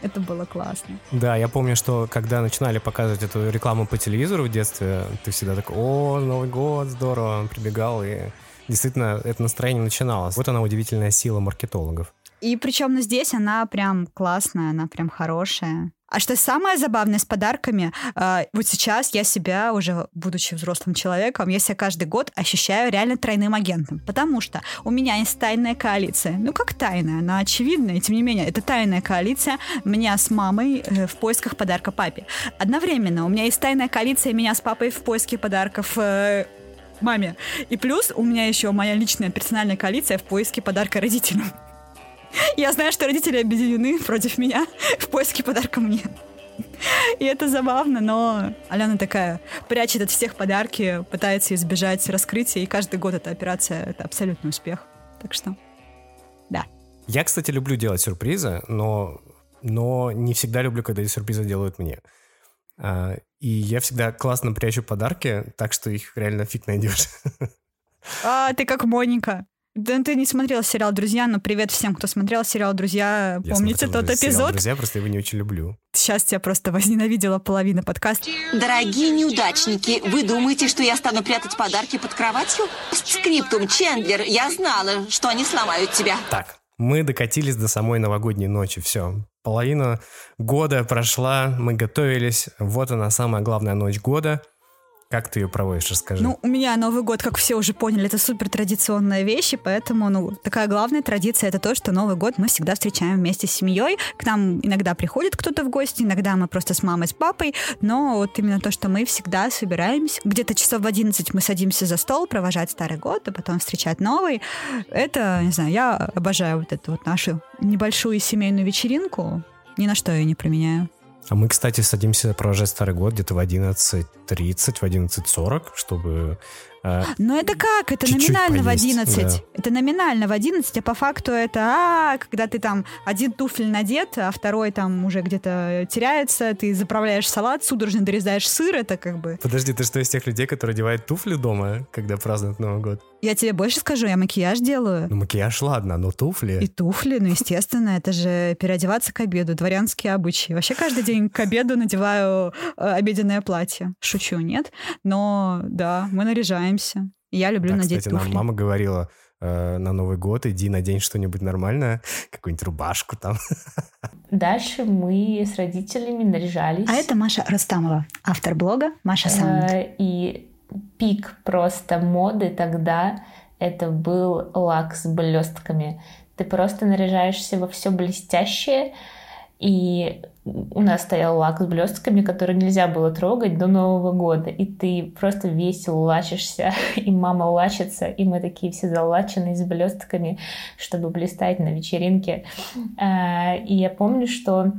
Это было классно. Да, я помню, что когда начинали показывать эту рекламу по телевизору в детстве, ты всегда такой, о, Новый год, здорово, прибегал, и действительно это настроение начиналось. Вот она удивительная сила маркетологов. И причем ну, здесь она прям классная, она прям хорошая. А что самое забавное с подарками, э, вот сейчас я себя, уже будучи взрослым человеком, я себя каждый год ощущаю реально тройным агентом, потому что у меня есть тайная коалиция. Ну, как тайная, она очевидная, тем не менее, это тайная коалиция меня с мамой э, в поисках подарка папе. Одновременно у меня есть тайная коалиция меня с папой в поиске подарков э, маме. И плюс у меня еще моя личная персональная коалиция в поиске подарка родителям. Я знаю, что родители объединены против меня в поиске подарка мне. И это забавно, но Алена такая прячет от всех подарки, пытается избежать раскрытия, и каждый год эта операция — это абсолютный успех. Так что, да. Я, кстати, люблю делать сюрпризы, но, но не всегда люблю, когда эти сюрпризы делают мне. А, и я всегда классно прячу подарки, так что их реально фиг найдешь. А, ты как Моника. Да ты не смотрел сериал «Друзья», но привет всем, кто смотрел сериал «Друзья». Я Помните тот эпизод? Сериал «Друзья», просто его не очень люблю. Сейчас тебя просто возненавидела половина подкаста. Дорогие неудачники, вы думаете, что я стану прятать подарки под кроватью? Скриптум, Чендлер, я знала, что они сломают тебя. Так, мы докатились до самой новогодней ночи, все. Половина года прошла, мы готовились, вот она самая главная ночь года. Как ты ее проводишь, расскажи. Ну, у меня Новый год, как все уже поняли, это супер традиционная вещь, и поэтому, ну, такая главная традиция это то, что Новый год мы всегда встречаем вместе с семьей. К нам иногда приходит кто-то в гости, иногда мы просто с мамой, с папой, но вот именно то, что мы всегда собираемся. Где-то часов в 11 мы садимся за стол, провожать Старый год, а потом встречать Новый. Это, не знаю, я обожаю вот эту вот нашу небольшую семейную вечеринку. Ни на что ее не применяю. А мы, кстати, садимся провожать Старый год где-то в 11.30, в 11.40, чтобы Но это как? Это Чуть-чуть номинально поесть, в 11. Да. Это номинально в 11, а по факту это, а, когда ты там один туфель надет, а второй там уже где-то теряется, ты заправляешь салат, судорожно дорезаешь сыр, это как бы... Подожди, ты что, из тех людей, которые одевают туфли дома, когда празднуют Новый год? Я тебе больше скажу, я макияж делаю. Ну, макияж, ладно, но туфли... И туфли, ну, естественно, это же переодеваться к обеду, дворянские обычаи. Вообще каждый день к обеду надеваю э, обеденное платье. Шучу, нет? Но, да, мы наряжаем стараемся. Я люблю да, надеть кстати, туфли. нам мама говорила, э, на Новый год иди надень что-нибудь нормальное, какую-нибудь рубашку там. Дальше мы с родителями наряжались. А это Маша Ростамова, автор блога Маша Саунд. Э, и пик просто моды тогда это был лак с блестками. Ты просто наряжаешься во все блестящее, и у нас стоял лак с блестками, который нельзя было трогать до Нового года. И ты просто весело лачишься, и мама лачится, и мы такие все залаченные с блестками, чтобы блистать на вечеринке. А, и я помню, что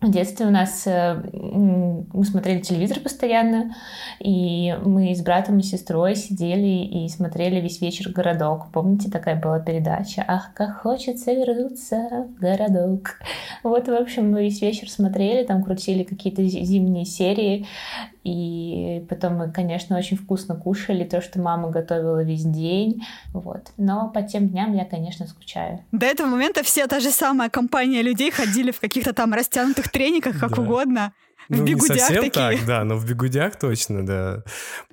в детстве у нас э, мы смотрели телевизор постоянно, и мы с братом и сестрой сидели и смотрели весь вечер «Городок». Помните, такая была передача? «Ах, как хочется вернуться в городок». Вот, в общем, мы весь вечер смотрели, там крутили какие-то зимние серии, и потом мы, конечно, очень вкусно кушали то, что мама готовила весь день. Вот. Но по тем дням я, конечно, скучаю. До этого момента все та же самая компания людей ходили в каких-то там растянутых трениках, как да. Угодно. В ну, бегудях не совсем такие. так, да, но в бегудях точно, да.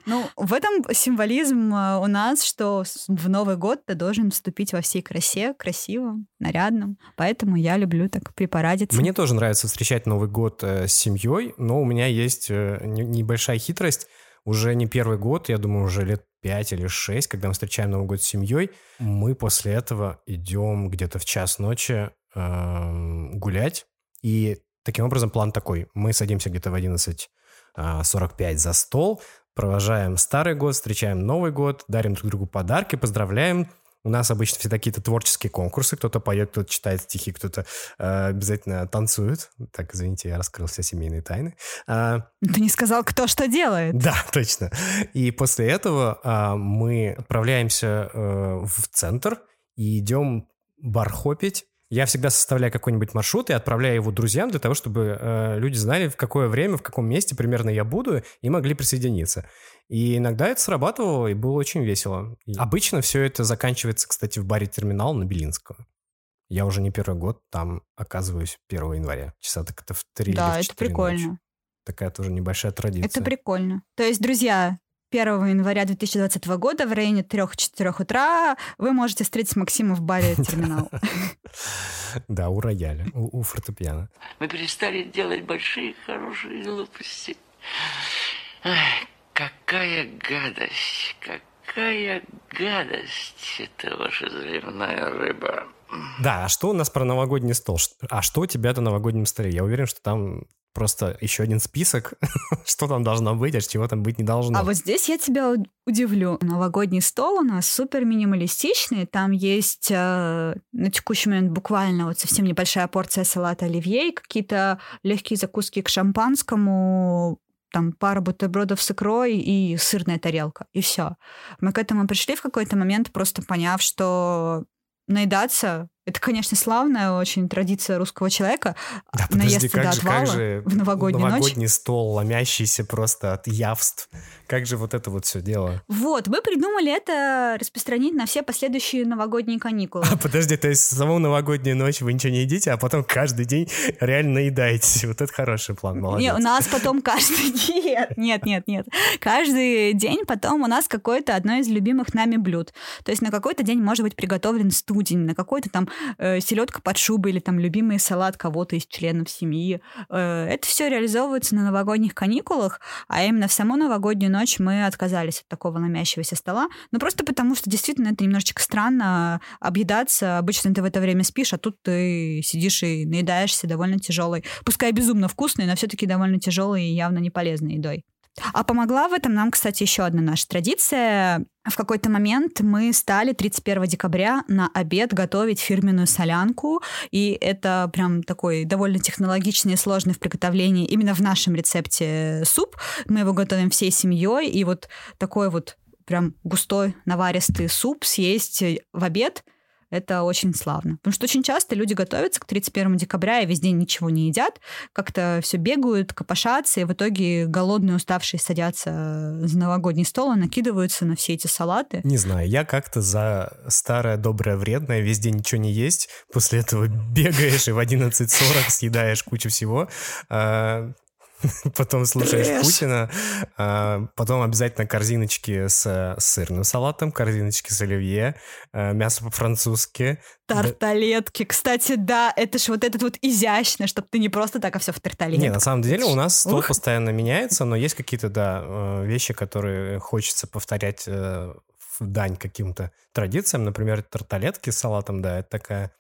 Ну, в этом символизм э, у нас, что в Новый год ты должен вступить во всей красе, красивым, нарядным. Поэтому я люблю так припарадиться. Мне тоже нравится встречать Новый год э, с семьей, но у меня есть э, небольшая хитрость. Уже не первый год, я думаю, уже лет пять или шесть, когда мы встречаем Новый год с семьей, мы после этого идем где-то в час ночи э, гулять. И Таким образом, план такой. Мы садимся где-то в 11.45 а, за стол, провожаем Старый год, встречаем Новый год, дарим друг другу подарки, поздравляем. У нас обычно все какие-то творческие конкурсы. Кто-то поет, кто-то читает стихи, кто-то э, обязательно танцует. Так, извините, я раскрыл все семейные тайны. А, Ты не сказал, кто что делает. Да, точно. И после этого а, мы отправляемся э, в центр и идем бархопить я всегда составляю какой-нибудь маршрут и отправляю его друзьям для того, чтобы э, люди знали, в какое время, в каком месте примерно я буду, и могли присоединиться. И иногда это срабатывало, и было очень весело. И обычно все это заканчивается, кстати, в баре «Терминал» на Белинского. Я уже не первый год там оказываюсь 1 января. Часа так это в 3 да, или в 4 это прикольно. Ночи. Такая тоже небольшая традиция. Это прикольно. То есть, друзья, 1 января 2020 года в районе 3-4 утра вы можете встретить Максима в баре «Терминал». Да, у рояля, у, фортепиано. Мы перестали делать большие хорошие глупости. какая гадость, какая гадость это ваша заливная рыба. Да, а что у нас про новогодний стол? А что у тебя на новогоднем столе? Я уверен, что там просто еще один список, что там должно быть, а чего там быть не должно. А вот здесь я тебя удивлю. Новогодний стол у нас супер минималистичный. Там есть э, на текущий момент буквально вот совсем небольшая порция салата оливье, какие-то легкие закуски к шампанскому, там пара бутербродов с икрой и сырная тарелка, и все. Мы к этому пришли в какой-то момент, просто поняв, что наедаться это, конечно, славная очень традиция русского человека. Да, подожди, как, до же, как же в новогоднюю новогодний ночь. стол, ломящийся просто от явств. Как же вот это вот все дело? Вот, мы придумали это распространить на все последующие новогодние каникулы. А, подожди, то есть саму новогоднюю ночь вы ничего не едите, а потом каждый день реально наедаетесь. Вот это хороший план, молодец. Не, у нас потом каждый день... Нет, нет, нет. Каждый день потом у нас какое-то одно из любимых нами блюд. То есть на какой-то день может быть приготовлен студень, на какой-то там э, селедка под шубой или там любимый салат кого-то из членов семьи. Э, это все реализовывается на новогодних каникулах, а именно в саму новогоднюю ночь мы отказались от такого ломящегося стола, ну просто потому что действительно это немножечко странно объедаться. Обычно ты в это время спишь, а тут ты сидишь и наедаешься довольно тяжелой, пускай безумно вкусной, но все-таки довольно тяжелой и явно не полезной едой. А помогла в этом нам, кстати, еще одна наша традиция. В какой-то момент мы стали 31 декабря на обед готовить фирменную солянку, и это прям такой довольно технологичный и сложный в приготовлении именно в нашем рецепте суп. Мы его готовим всей семьей, и вот такой вот прям густой наваристый суп съесть в обед – это очень славно. Потому что очень часто люди готовятся к 31 декабря и весь день ничего не едят, как-то все бегают, копошатся, и в итоге голодные, уставшие садятся за новогодний стол и накидываются на все эти салаты. Не знаю, я как-то за старое, доброе, вредное, весь день ничего не есть, после этого бегаешь и в 11.40 съедаешь кучу всего. Потом слушаешь Трэш. Путина, а, потом обязательно корзиночки с сырным салатом, корзиночки с оливье, а, мясо по-французски. Тарталетки. Кстати, да, это же вот этот вот изящно, чтобы ты не просто так, а все в тарталетке. Не, на самом деле у нас стол Ух. постоянно меняется, но есть какие-то, да, э, вещи, которые хочется повторять э, в дань каким-то традициям. Например, тарталетки с салатом, да, это такая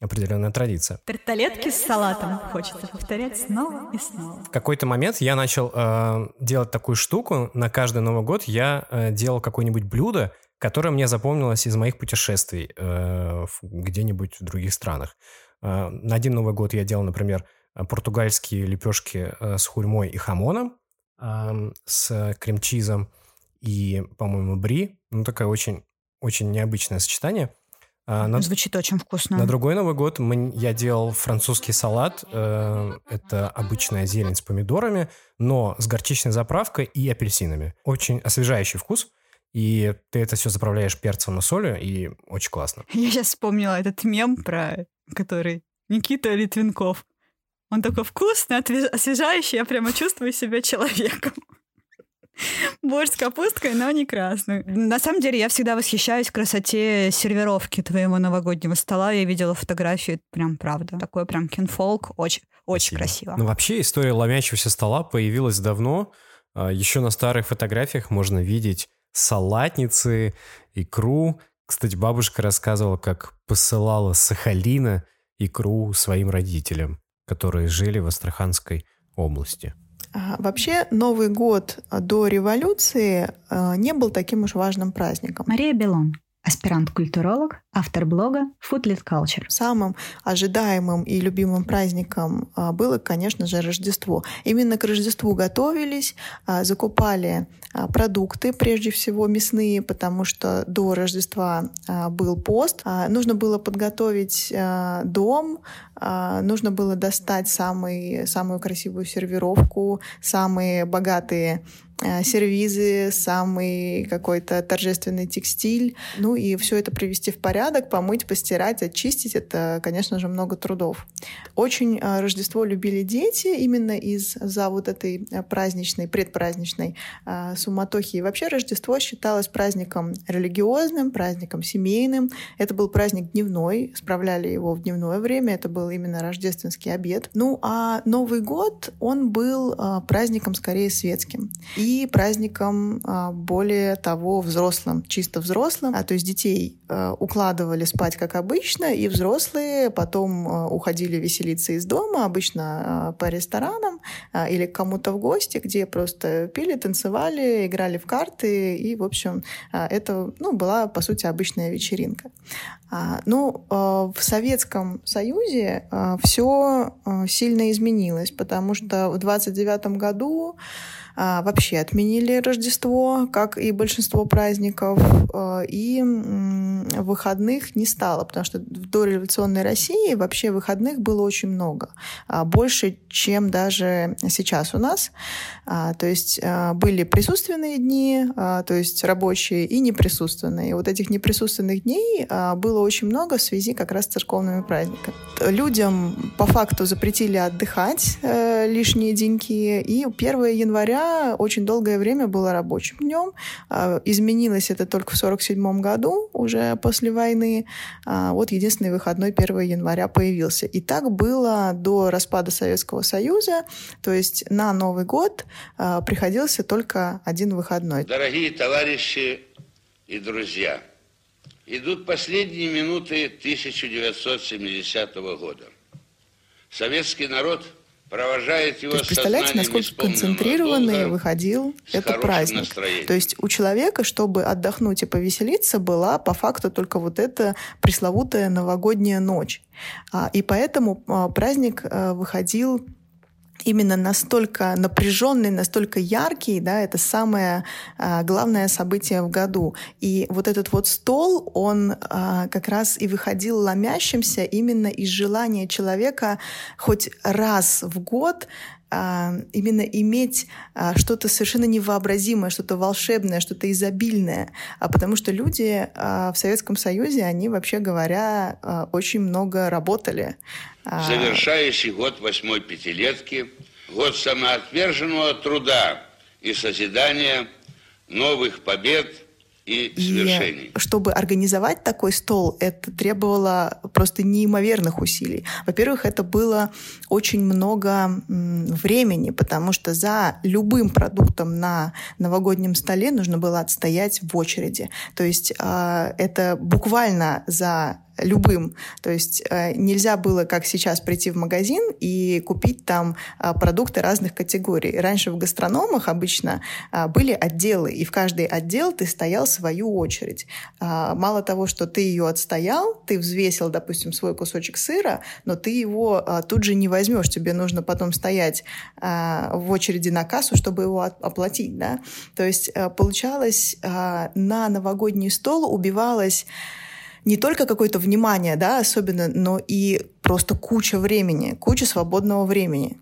определенная традиция. Тарталетки с салатом хочется повторять снова и снова. В какой-то момент я начал э, делать такую штуку. На каждый Новый год я э, делал какое-нибудь блюдо, которое мне запомнилось из моих путешествий э, где-нибудь в других странах. Э, на один Новый год я делал, например, португальские лепешки э, с хурьмой и хамоном, э, с крем-чизом и, по-моему, бри. Ну, такое очень, очень необычное сочетание – а, на, Звучит очень вкусно. На другой Новый год мы, я делал французский салат. Э, это обычная зелень с помидорами, но с горчичной заправкой и апельсинами. Очень освежающий вкус. И ты это все заправляешь перцем и солью, и очень классно. Я сейчас вспомнила этот мем про который Никита Литвинков. Он такой вкусный, освежающий, я прямо чувствую себя человеком. Борщ с капусткой, но не красный. На самом деле, я всегда восхищаюсь красоте сервировки твоего новогоднего стола. Я видела фотографии, прям правда. Такой прям кинфолк, очень, очень красиво. Ну, вообще, история ломящегося стола появилась давно. А, Еще на старых фотографиях можно видеть салатницы, икру. Кстати, бабушка рассказывала, как посылала Сахалина икру своим родителям, которые жили в Астраханской области. Вообще Новый год до революции э, не был таким уж важным праздником. Мария Белон аспирант-культуролог, автор блога Foodlit Culture. Самым ожидаемым и любимым праздником а, было, конечно же, Рождество. Именно к Рождеству готовились, а, закупали а, продукты, прежде всего мясные, потому что до Рождества был пост. Нужно было подготовить дом, нужно было достать самый, самую красивую сервировку, самые богатые сервизы, самый какой-то торжественный текстиль. Ну и все это привести в порядок, помыть, постирать, очистить. Это, конечно же, много трудов. Очень э, Рождество любили дети именно из-за вот этой э, праздничной, предпраздничной суматохи. И вообще Рождество считалось праздником религиозным, праздником семейным. Это был праздник дневной, справляли его в дневное время. Это был именно рождественский обед. Ну а Новый год, он был праздником скорее светским. И и праздником а, более того взрослым, чисто взрослым. А, то есть детей а, укладывали спать как обычно, и взрослые потом а, уходили веселиться из дома, обычно по ресторанам или к кому-то в гости, где просто пили, танцевали, играли в карты, и, в общем, это ну, была, по сути, обычная вечеринка. Ну, в Советском Союзе все сильно изменилось, потому что в 29 году а, вообще отменили Рождество, как и большинство праздников, а, и выходных не стало, потому что в дореволюционной России вообще выходных было очень много, а, больше, чем даже сейчас у нас. То есть были присутственные дни, то есть рабочие, и неприсутственные. Вот этих неприсутственных дней было очень много в связи как раз с церковными праздниками. Людям по факту запретили отдыхать, э, лишние деньги. И 1 января очень долгое время было рабочим днем. А, изменилось это только в 47 году, уже после войны. А, вот единственный выходной 1 января появился. И так было до распада Советского Союза. То есть на Новый год а, приходился только один выходной. Дорогие товарищи и друзья, идут последние минуты 1970 года. Советский народ провожает его То есть, представляете, насколько концентрированный выходил этот праздник. Настроением. То есть у человека, чтобы отдохнуть и повеселиться, была по факту только вот эта пресловутая новогодняя ночь. А, и поэтому а, праздник а, выходил именно настолько напряженный, настолько яркий, да, это самое а, главное событие в году. И вот этот вот стол, он а, как раз и выходил ломящимся именно из желания человека хоть раз в год именно иметь а, что-то совершенно невообразимое, что-то волшебное, что-то изобильное, а потому что люди а, в Советском Союзе, они вообще говоря а, очень много работали. А, Завершающий год восьмой пятилетки, год самоотверженного труда и созидания новых побед – и свершений. И чтобы организовать такой стол, это требовало просто неимоверных усилий. Во-первых, это было очень много времени, потому что за любым продуктом на новогоднем столе нужно было отстоять в очереди. То есть а, это буквально за любым. То есть э, нельзя было, как сейчас, прийти в магазин и купить там э, продукты разных категорий. Раньше в гастрономах обычно э, были отделы, и в каждый отдел ты стоял свою очередь. Э, мало того, что ты ее отстоял, ты взвесил, допустим, свой кусочек сыра, но ты его тут же не возьмешь. Тебе нужно потом стоять в очереди на кассу, чтобы его оплатить. Да? То есть получалось, на новогодний стол убивалось не только какое-то внимание, да, особенно, но и просто куча времени, куча свободного времени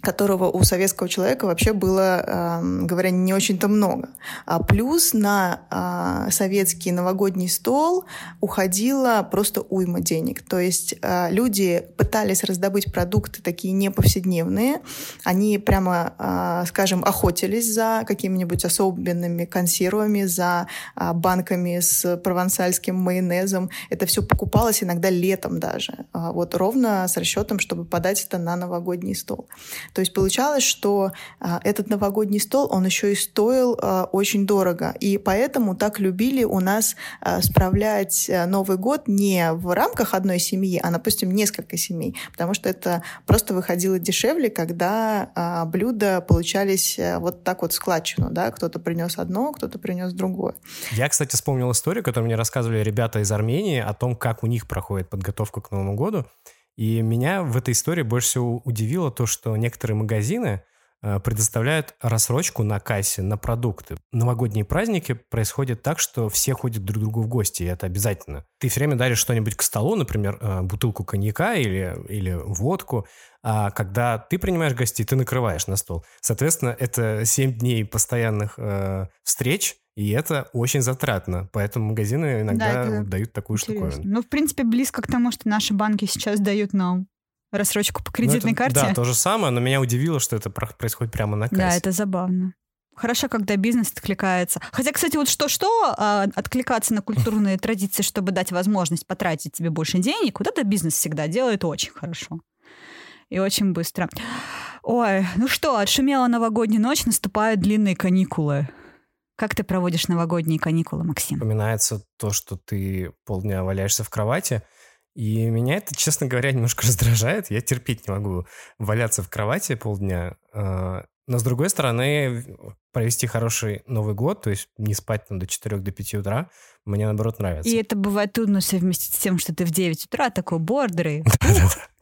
которого у советского человека вообще было, э, говоря, не очень-то много. А плюс на э, советский новогодний стол уходила просто уйма денег. То есть э, люди пытались раздобыть продукты такие неповседневные. Они прямо, э, скажем, охотились за какими-нибудь особенными консервами, за банками с провансальским майонезом. Это все покупалось иногда летом даже. Вот ровно с расчетом, чтобы подать это на новогодний стол. То есть получалось, что а, этот новогодний стол, он еще и стоил а, очень дорого. И поэтому так любили у нас а, справлять а, Новый год не в рамках одной семьи, а, допустим, несколько семей. Потому что это просто выходило дешевле, когда блюда получались а, вот так вот складчину. Да? Кто-то принес одно, кто-то принес другое. Я, кстати, вспомнил историю, которую мне рассказывали ребята из Армении о том, как у них проходит подготовка к Новому году. И меня в этой истории больше всего удивило то, что некоторые магазины э, предоставляют рассрочку на кассе на продукты. Новогодние праздники происходят так, что все ходят друг к другу в гости, и это обязательно. Ты все время даришь что-нибудь к столу, например, э, бутылку коньяка или, или водку, а когда ты принимаешь гостей, ты накрываешь на стол. Соответственно, это 7 дней постоянных э, встреч, и это очень затратно, поэтому магазины иногда да, дают такую интересно. штуковину. Ну, в принципе, близко к тому, что наши банки сейчас дают нам рассрочку по кредитной ну, это, карте. Да, то же самое, но меня удивило, что это происходит прямо на кассе. Да, это забавно. Хорошо, когда бизнес откликается. Хотя, кстати, вот что-что, а, откликаться на культурные традиции, чтобы дать возможность потратить тебе больше денег, вот это бизнес всегда делает очень хорошо. И очень быстро. Ой, ну что, отшумела новогодняя ночь, наступают длинные каникулы. Как ты проводишь новогодние каникулы, Максим? Вспоминается то, что ты полдня валяешься в кровати, и меня это, честно говоря, немножко раздражает. Я терпеть не могу валяться в кровати полдня. Но, с другой стороны, провести хороший Новый год, то есть не спать там до 4 до 5 утра, мне, наоборот, нравится. И это бывает трудно совместить с тем, что ты в 9 утра такой бордрый.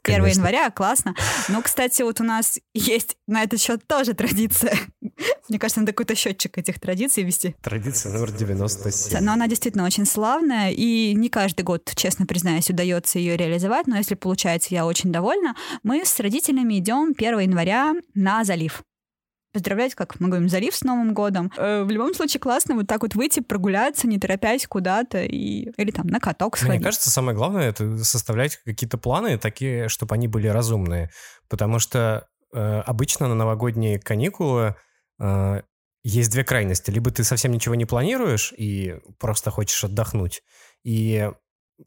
1 января, классно. Но, кстати, вот у нас есть на этот счет тоже традиция. Мне кажется, надо какой-то счетчик этих традиций вести. Традиция номер 97. Но она действительно очень славная, и не каждый год, честно признаюсь, удается ее реализовать, но если получается, я очень довольна. Мы с родителями идем 1 января на залив поздравлять, как мы говорим, залив с Новым годом. Э, в любом случае классно вот так вот выйти, прогуляться, не торопясь куда-то, и... или там на каток сходить. Мне кажется, самое главное — это составлять какие-то планы такие, чтобы они были разумные. Потому что э, обычно на новогодние каникулы э, есть две крайности. Либо ты совсем ничего не планируешь и просто хочешь отдохнуть, и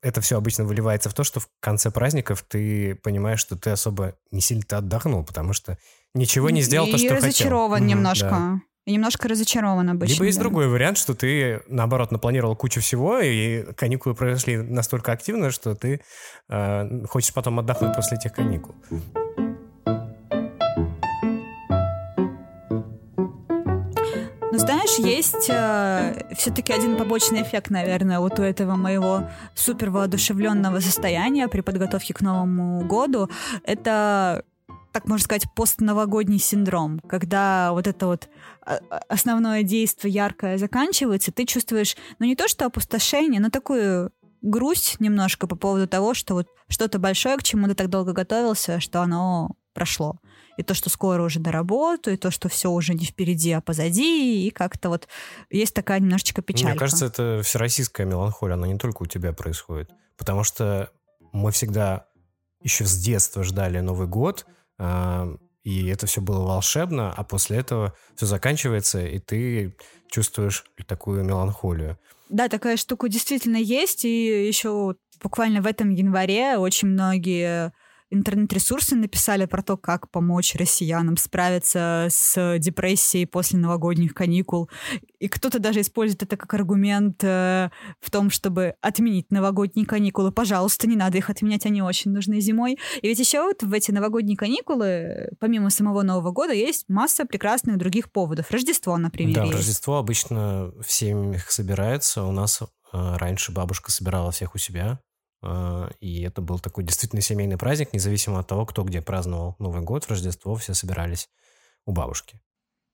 это все обычно выливается в то, что в конце праздников ты понимаешь, что ты особо не сильно-то отдохнул, потому что ничего не сделал и то, что хотел. разочарован немножко. Да. И немножко разочарован обычно. Либо есть да. другой вариант, что ты, наоборот, напланировал кучу всего, и каникулы произошли настолько активно, что ты э, хочешь потом отдохнуть после этих каникул. Знаешь, есть э, все-таки один побочный эффект, наверное, вот у этого моего супер воодушевленного состояния при подготовке к Новому году. Это так можно сказать, постновогодний синдром, когда вот это вот а, а, основное действие яркое заканчивается, ты чувствуешь, ну не то что опустошение, но такую грусть немножко по поводу того, что вот что-то большое, к чему ты так долго готовился, что оно прошло. И то, что скоро уже на работу, и то, что все уже не впереди, а позади, и как-то вот есть такая немножечко печалька. Мне кажется, это всероссийская меланхолия, она не только у тебя происходит. Потому что мы всегда еще с детства ждали Новый год, а, и это все было волшебно, а после этого все заканчивается, и ты чувствуешь такую меланхолию. Да, такая штука действительно есть, и еще буквально в этом январе очень многие интернет-ресурсы написали про то, как помочь россиянам справиться с депрессией после новогодних каникул. И кто-то даже использует это как аргумент э, в том, чтобы отменить новогодние каникулы. Пожалуйста, не надо их отменять, они очень нужны зимой. И ведь еще вот в эти новогодние каникулы, помимо самого Нового года, есть масса прекрасных других поводов. Рождество, например, Да, есть. Рождество обычно в семьях собирается. У нас э, раньше бабушка собирала всех у себя. Э, И это был такой действительно семейный праздник, независимо от того, кто где праздновал Новый год, Рождество, все собирались у бабушки.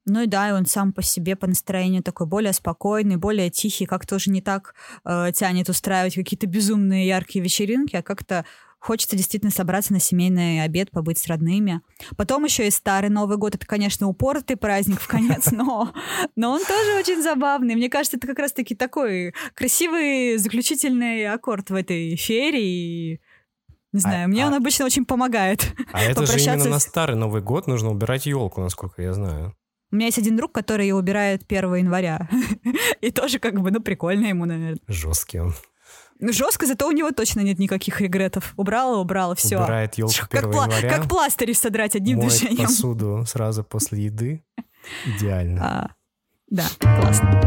Ну и да, и он сам по себе по настроению такой более спокойный, более тихий, как-то уже не так э, тянет устраивать какие-то безумные яркие вечеринки, а как-то хочется действительно собраться на семейный обед, побыть с родными. Потом еще и старый Новый год. Это, конечно, упоротый праздник в конец, но, но он тоже очень забавный. Мне кажется, это как раз-таки такой красивый заключительный аккорд в этой ферии. Не знаю, А- мне а- он обычно очень помогает А это же именно на старый Новый год нужно убирать елку, насколько я знаю. У меня есть один друг, который ее убирает 1 января. И тоже как бы, ну, прикольно ему, наверное. Жесткий он. Ну, жестко, зато у него точно нет никаких регретов. Убрала, убрала, все. Убирает елку 1 как, января. как пластырь содрать одним Моет движением. посуду сразу после еды. Идеально. А, да, классно.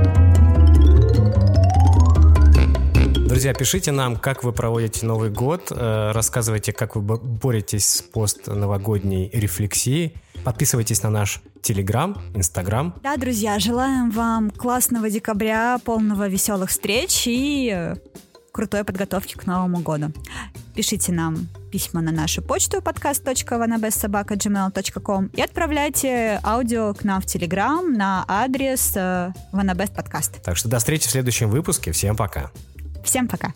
Друзья, пишите нам, как вы проводите Новый год, э, рассказывайте, как вы бо- боретесь с постновогодней рефлексией. Подписывайтесь на наш Телеграм, Инстаграм. Да, друзья, желаем вам классного декабря, полного веселых встреч и э, крутой подготовки к Новому году. Пишите нам письма на нашу почту podcast.vanabestsobaka.gmail.com и отправляйте аудио к нам в Телеграм на адрес э, Vanabest Podcast. Так что до встречи в следующем выпуске. Всем пока. Всем пока!